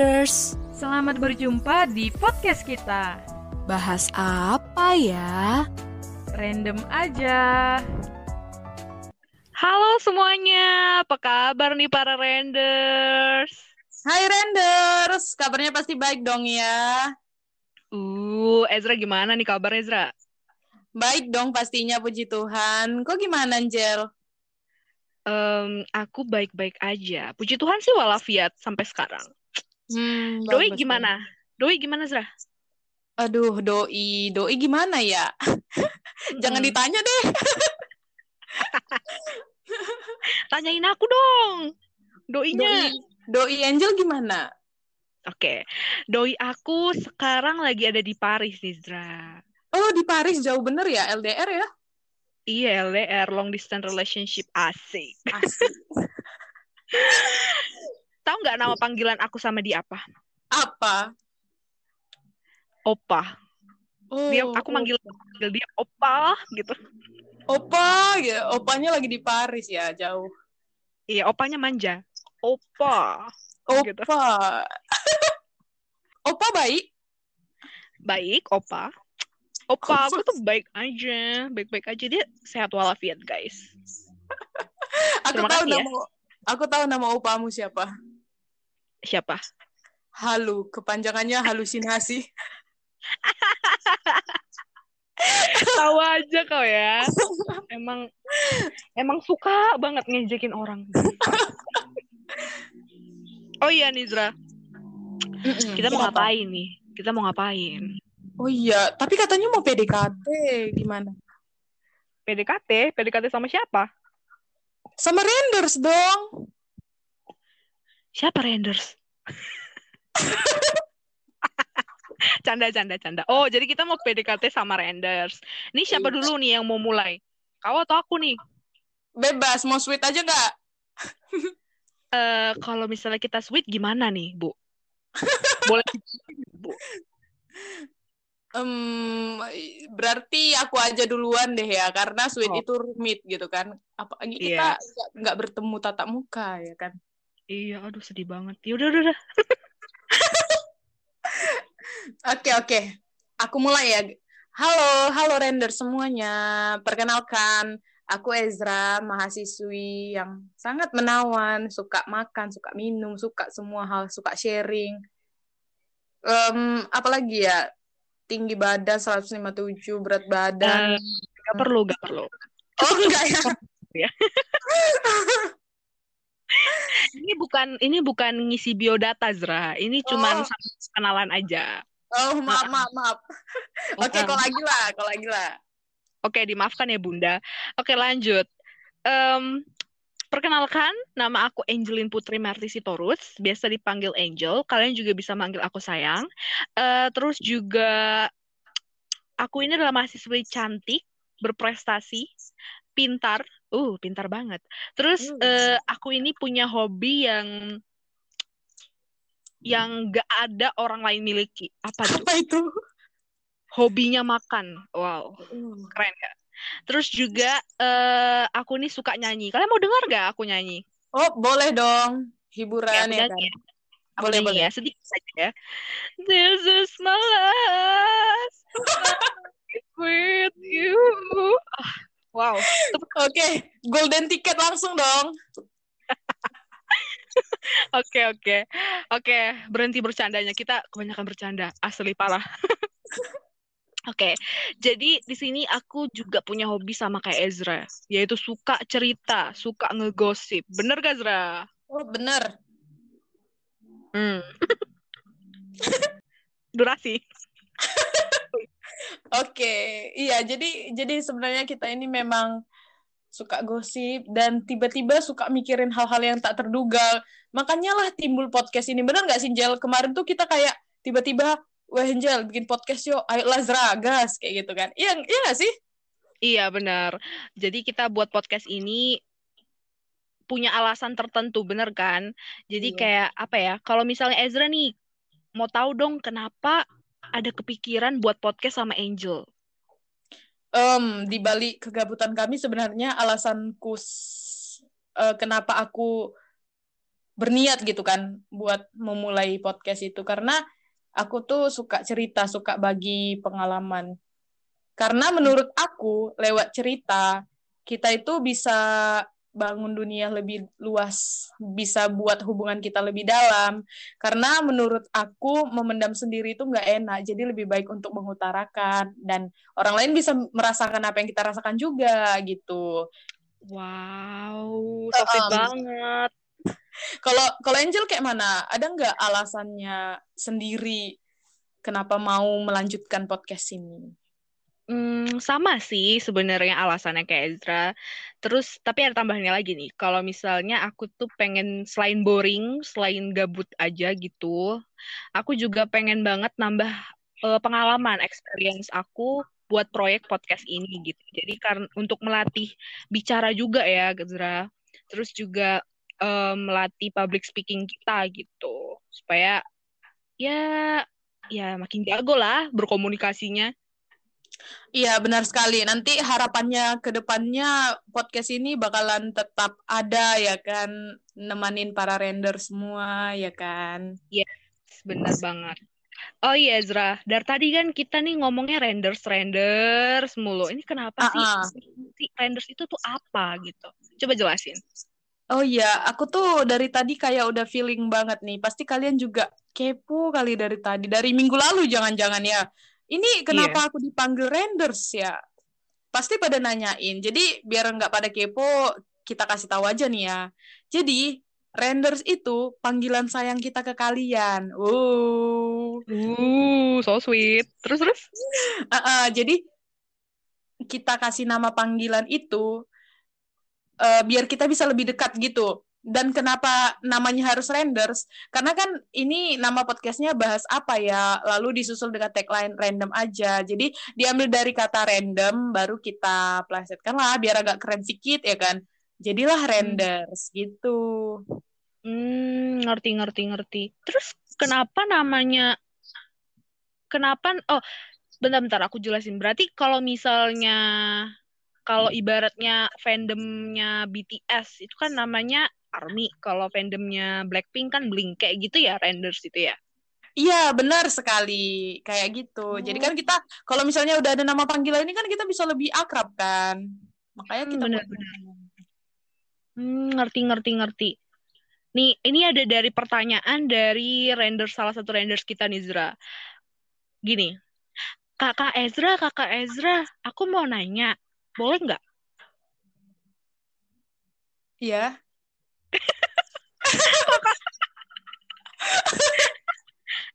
Hai Renders, Selamat berjumpa di podcast kita. bahas apa ya? Random aja. Halo semuanya, apa kabar nih para Renders? Hai Renders, kabarnya pasti baik dong ya. Uh, Ezra gimana nih kabar Ezra? Baik dong pastinya puji Tuhan. Kok gimana Angel? Em, aku baik-baik aja. Puji Tuhan sih walafiat sampai sekarang. Hmm, Doi gimana? Doi gimana bagus. Aduh, doi, doi gimana ya? Jangan ditanya deh. Tanyain aku dong. Doinya. Doi, doi Angel gimana? Oke. Doi aku sekarang lagi ada di Paris nih, Ezra. Oh, di Paris jauh bener ya, LDR ya? Iya, LDR, long distance relationship asik. Asik. Tahu nggak nama panggilan aku sama dia apa? Apa? Opa. Oh, Dia aku manggil, manggil dia Opa gitu. Opa, ya. Opanya lagi di Paris ya, jauh. Iya, opanya manja. Opa. Gitu. Opa. Opa baik? Baik, Opa. Opa, aku tuh baik aja, baik-baik aja dia sehat walafiat, guys. Aku Terima tahu kasih ya. nama Aku tahu nama opamu siapa. Siapa? Halu, kepanjangannya halusinasi. Tahu aja kau ya. Emang emang suka banget ngejekin orang. Oh iya Nizra, kita mau ngapain nih? Kita mau ngapain? Oh iya, tapi katanya mau PDKT gimana? PDKT? PDKT sama siapa? Sama Renders dong. Siapa Renders? canda, canda, canda. Oh, jadi kita mau PDKT sama Renders. Ini siapa Iya. dulu nih yang mau mulai? Kau atau aku nih? Bebas, mau sweet aja nggak? Eh, kalau misalnya kita sweet gimana nih, Bu? Boleh, Bu. Em, berarti aku aja duluan deh ya, karena sweet Oh. itu rumit gitu kan. Apalagi Iya. kita nggak- nggak bertemu tatap muka ya kan. Iya, aduh sedih banget. Ya udah, udah. Oke oke, aku mulai ya. Halo, halo Render semuanya. Perkenalkan, aku Ezra, mahasiswi yang sangat menawan, suka makan, suka minum, suka semua hal, suka sharing. Em, apalagi ya, tinggi badan 157, berat badan. Gak perlu, gak perlu. oh enggak ya? Ini bukan ini bukan ngisi biodata, Zra. Ini cuman Oh. kenalan aja. Oh maaf maaf maaf. Oke, Uh-uh. kok lagi lah, kok lagi lah. Oke, dimaafkan ya Bunda. Oke, lanjut. Em, perkenalkan, nama aku Angelin Putri Martisi Torus, biasa dipanggil Angel. Kalian juga bisa manggil aku sayang. Eh, terus juga aku ini adalah mahasiswi cantik, berprestasi, pintar. Uh, pintar banget. Terus Hmm. eh, aku ini punya hobi yang yang gak ada orang lain miliki. Apa tuh? Apa itu? Hobinya makan. Wow. Keren gak? Terus juga eh aku nih suka nyanyi. Kalian mau dengar gak aku nyanyi? Oh, boleh dong. Hiburan ya nyanyi kan. ya. Aku Boleh, boleh. ya, sedikit saja ya. This is my last with you. Ah, wow. Oke, golden ticket langsung dong. Oke, oke. Oke, berhenti bercandanya. Kita kebanyakan bercanda. Asli parah. Oke, jadi di sini aku juga punya hobi sama kayak Ezra, yaitu suka cerita, suka ngegosip. Bener gak, Ezra? Oh, bener. Hmm. Durasi. Oke, iya. Jadi, jadi sebenarnya kita ini memang suka gosip dan tiba-tiba suka mikirin hal-hal yang tak terduga. Makanya lah timbul podcast ini. Bener nggak sih, Jel? Kemarin tuh kita kayak tiba-tiba, wah Jel, bikin podcast yuk. Ayo Lazra, gas. Kayak gitu kan. Iya, iya nggak sih? Iya, benar. Jadi kita buat podcast ini punya alasan tertentu, bener kan? Jadi Iya. kayak apa ya? Kalau misalnya Ezra nih mau tahu dong kenapa ada kepikiran buat podcast sama Angel. Em, di balik kegabutan kami sebenarnya alasanku eh, kenapa aku berniat gitu kan buat memulai podcast itu karena aku tuh suka cerita, suka bagi pengalaman. Karena menurut aku lewat cerita kita itu bisa bangun dunia lebih luas, bisa buat hubungan kita lebih dalam. Karena menurut aku memendam sendiri itu nggak enak, jadi lebih baik untuk mengutarakan dan orang lain bisa merasakan apa yang kita rasakan juga gitu. Wow, so um, banget. Kalau kalau Angel kayak mana? Ada nggak alasannya sendiri kenapa mau melanjutkan podcast ini? Hmm, sama sih sebenarnya alasannya kayak Ezra. Terus tapi ada tambahannya lagi nih. Kalau misalnya aku tuh pengen selain boring, selain gabut aja gitu, aku juga pengen banget nambah uh, pengalaman, experience aku buat proyek podcast ini gitu. Jadi karena untuk melatih bicara juga ya, Ezra. Terus juga um, melatih public speaking kita gitu, supaya ya ya makin jago lah berkomunikasinya. Iya, benar sekali. Nanti harapannya ke depannya podcast ini bakalan tetap ada ya kan, nemanin para render semua ya kan. Iya, yes, benar banget. Oh iya Ezra, dari tadi kan kita nih ngomongnya renders renders mulu. Ini kenapa uh-uh. sih renders itu tuh apa gitu? Coba jelasin. Oh iya, aku tuh dari tadi kayak udah feeling banget nih. Pasti kalian juga kepo kali dari tadi. Dari minggu lalu jangan-jangan ya. Ini kenapa yeah. aku dipanggil renders ya? Pasti pada nanyain. Jadi biar nggak pada kepo, kita kasih tahu aja nih ya. Jadi renders itu panggilan sayang kita ke kalian. Uh, uh, so sweet. Terus terus? uh, uh, jadi kita kasih nama panggilan itu uh, biar kita bisa lebih dekat gitu dan kenapa namanya harus renders? Karena kan ini nama podcastnya bahas apa ya? Lalu disusul dengan tagline random aja. Jadi diambil dari kata random baru kita plesetkan lah biar agak keren sedikit ya kan? Jadilah hmm. renders hmm. gitu. Hmm ngerti ngerti ngerti. Terus kenapa namanya kenapa oh bentar-bentar aku jelasin. Berarti kalau misalnya kalau ibaratnya fandomnya BTS itu kan namanya ARMY. Kalau fandomnya Blackpink kan Blink kayak gitu ya renders itu ya. Iya, benar sekali. Kayak gitu. Oh. Jadi kan kita kalau misalnya udah ada nama panggilan ini kan kita bisa lebih akrab kan. Makanya kita benar benar. Hmm, ngerti ngerti ngerti. Nih, ini ada dari pertanyaan dari render salah satu renders kita nih Zra. Gini. Kakak Ezra, Kakak Ezra, aku mau nanya, boleh nggak? Iya.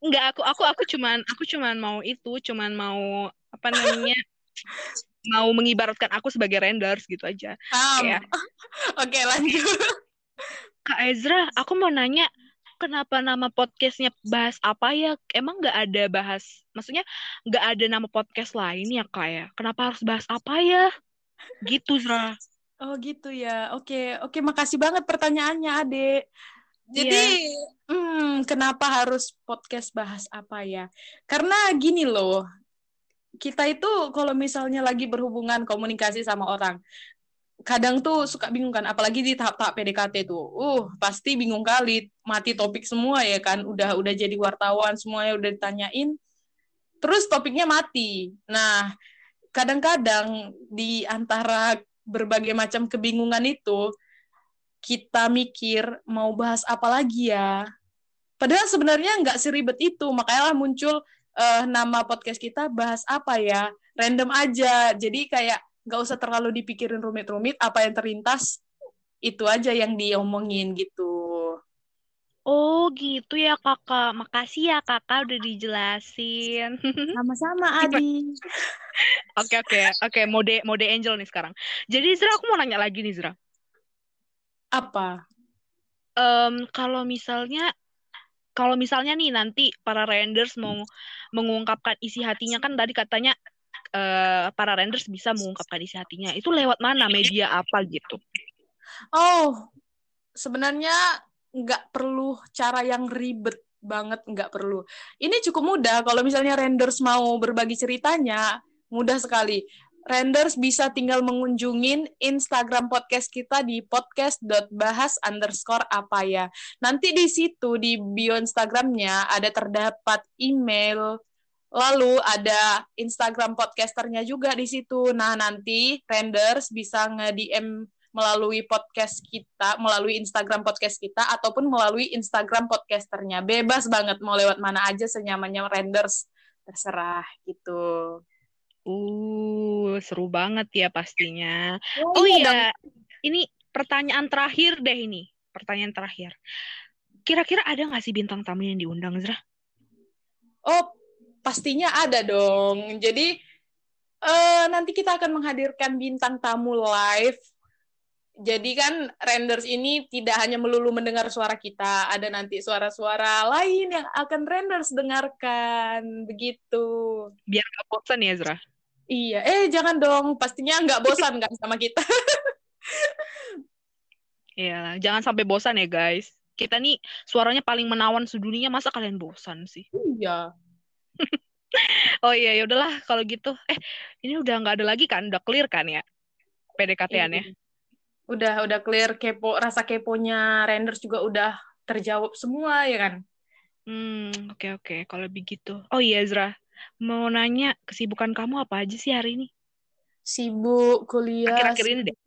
Enggak, aku aku aku cuman aku cuman mau itu, cuman mau apa namanya? mau mengibaratkan aku sebagai renders gitu aja. Um, ya. Oke, okay, lanjut. Kak Ezra, aku mau nanya kenapa nama podcastnya bahas apa ya? Emang nggak ada bahas, maksudnya nggak ada nama podcast lain ya kak ya? Kenapa harus bahas apa ya? Gitu, Zra. Oh gitu ya. Oke, oke makasih banget pertanyaannya, Adek. Jadi, yeah. hmm, kenapa harus podcast bahas apa ya? Karena gini loh, kita itu kalau misalnya lagi berhubungan komunikasi sama orang, kadang tuh suka bingung kan, apalagi di tahap-tahap PDKT tuh, uh pasti bingung kali, mati topik semua ya kan, udah udah jadi wartawan semuanya udah ditanyain, terus topiknya mati. Nah, kadang-kadang di antara berbagai macam kebingungan itu kita mikir mau bahas apa lagi ya? Padahal sebenarnya nggak seribet itu makanya lah muncul uh, nama podcast kita bahas apa ya? Random aja. Jadi kayak nggak usah terlalu dipikirin rumit-rumit apa yang terlintas itu aja yang diomongin gitu Oh gitu ya kakak, makasih ya kakak udah dijelasin. Sama-sama Adi. Oke oke oke mode mode angel nih sekarang. Jadi Zra aku mau nanya lagi nih Zra. Apa? Um, kalau misalnya kalau misalnya nih nanti para renders mau mengungkapkan isi hatinya kan tadi katanya uh, para renders bisa mengungkapkan isi hatinya. Itu lewat mana media apa gitu? Oh, sebenarnya nggak perlu cara yang ribet banget nggak perlu ini cukup mudah kalau misalnya renders mau berbagi ceritanya mudah sekali Renders bisa tinggal mengunjungin Instagram podcast kita di podcast.bahas underscore apa ya. Nanti di situ, di bio Instagramnya, ada terdapat email, lalu ada Instagram podcasternya juga di situ. Nah, nanti Renders bisa nge-DM melalui podcast kita, melalui Instagram podcast kita, ataupun melalui Instagram podcasternya. Bebas banget, mau lewat mana aja senyamannya Renders. Terserah, gitu. Uh, seru banget ya pastinya. Oh, Oh iya, iya, ini pertanyaan terakhir deh ini. Pertanyaan terakhir. Kira-kira ada nggak sih bintang tamu yang diundang, Zra? Oh, pastinya ada dong. Jadi eh nanti kita akan menghadirkan bintang tamu live. Jadi kan renders ini tidak hanya melulu mendengar suara kita, ada nanti suara-suara lain yang akan renders dengarkan. Begitu. Biar nggak bosan ya, Zra? Iya, eh jangan dong. Pastinya nggak bosan kan sama kita. Iya, jangan sampai bosan ya, guys. Kita nih suaranya paling menawan sedunia, masa kalian bosan sih? Iya. Oh iya, ya udahlah kalau gitu. Eh, ini udah nggak ada lagi kan? Udah clear kan ya? PDKT-an ya? Udah, udah clear kepo, rasa keponya renders juga udah terjawab semua ya kan? Hmm, oke oke. Kalau begitu. Oh iya, Zra. Mau nanya, kesibukan kamu apa aja sih hari ini? Sibuk kuliah. Akhir-akhir ini deh.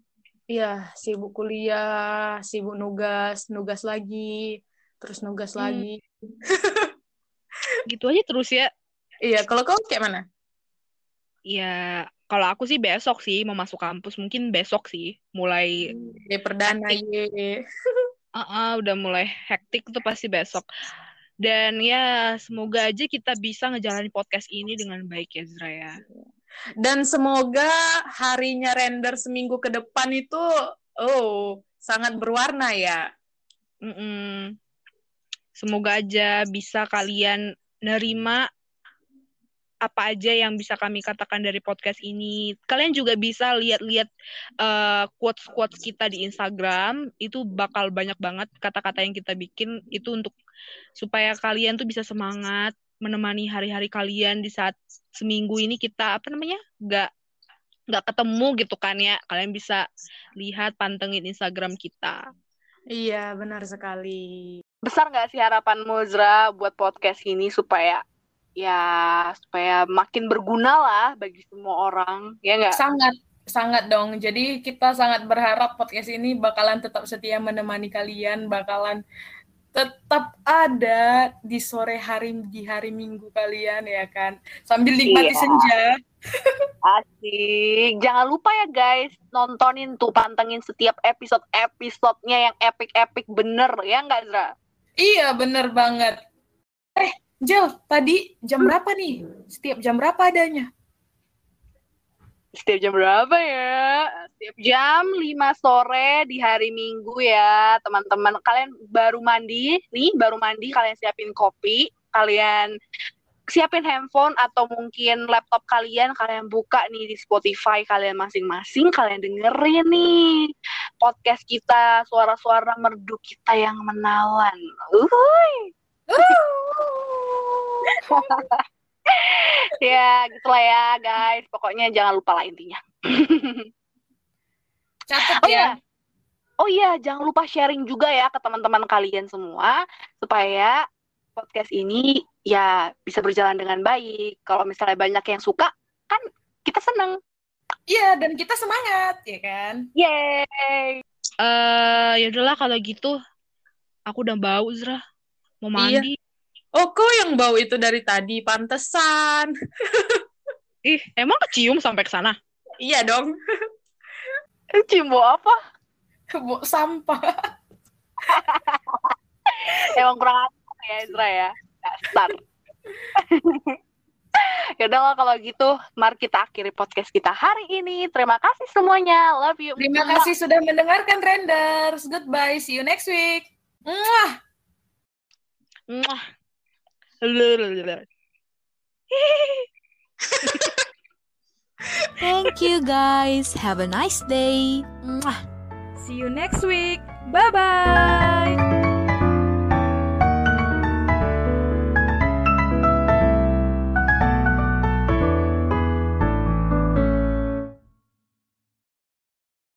Iya, sibuk kuliah, sibuk nugas, nugas lagi, terus nugas Hmm. lagi. Gitu aja terus ya. Iya, kalau kau kayak mana? Ya, kalau aku sih besok sih mau masuk kampus. Mungkin besok sih. Mulai, Ya perdana ye. ah udah mulai hektik tuh pasti besok. Dan ya, semoga aja kita bisa ngejalanin podcast ini dengan baik ya, Zra ya. Dan semoga harinya render seminggu ke depan itu oh, sangat berwarna ya. Mm-mm. Semoga aja bisa kalian nerima apa aja yang bisa kami katakan dari podcast ini. Kalian juga bisa lihat-lihat eh, quotes-quotes kita di Instagram. Itu bakal banyak banget kata-kata yang kita bikin itu untuk supaya kalian tuh bisa semangat menemani hari-hari kalian di saat seminggu ini kita apa namanya nggak nggak ketemu gitu kan ya. Kalian bisa lihat pantengin Instagram kita. Iya, benar sekali. besar nggak sih harapan Mozra buat podcast ini supaya ya supaya makin berguna lah bagi semua orang ya nggak Sangat sangat dong. Jadi kita sangat berharap podcast ini bakalan tetap setia menemani kalian, bakalan tetap ada di sore hari di hari Minggu kalian ya kan. Sambil nikmati Iya. senja. asik jangan lupa ya guys nontonin tuh pantengin setiap episode episodenya yang epic epic bener ya nggak Zra Iya, bener banget. Eh, Jel, tadi jam berapa nih? Setiap jam berapa adanya? setiap jam berapa ya setiap jam 5 sore di hari Minggu ya teman-teman kalian baru mandi nih baru mandi kalian siapin kopi kalian siapin handphone atau mungkin laptop kalian kalian buka nih di Spotify kalian masing-masing kalian dengerin nih podcast kita suara-suara merdu kita yang menawan Uhuy. ya gitulah ya guys pokoknya jangan lupa lah intinya Catat Oh ya. iya. Oh iya, jangan lupa sharing juga ya ke teman-teman kalian semua supaya podcast ini ya bisa berjalan dengan baik. Kalau misalnya banyak yang suka, kan kita seneng. Iya, dan kita semangat, ya kan? Yeay. Eh, ya udahlah kalau gitu. Aku udah bau, Zra. Mau Iya. Oh, kok yang bau itu dari tadi? Pantesan. Ih, emang kecium sampai ke sana? Iya dong. Cium bau apa? Bau sampah. Emang kurang ajar ya, Zra ya. Dasar. ya udahlah kalau gitu, mari kita akhiri podcast kita hari ini. Terima kasih semuanya. Love you. Terima kasih sudah mendengarkan Renders. Goodbye. See you next week. Mwah. Mwah. Thank you guys. Have a nice day. See you next week. Bye bye.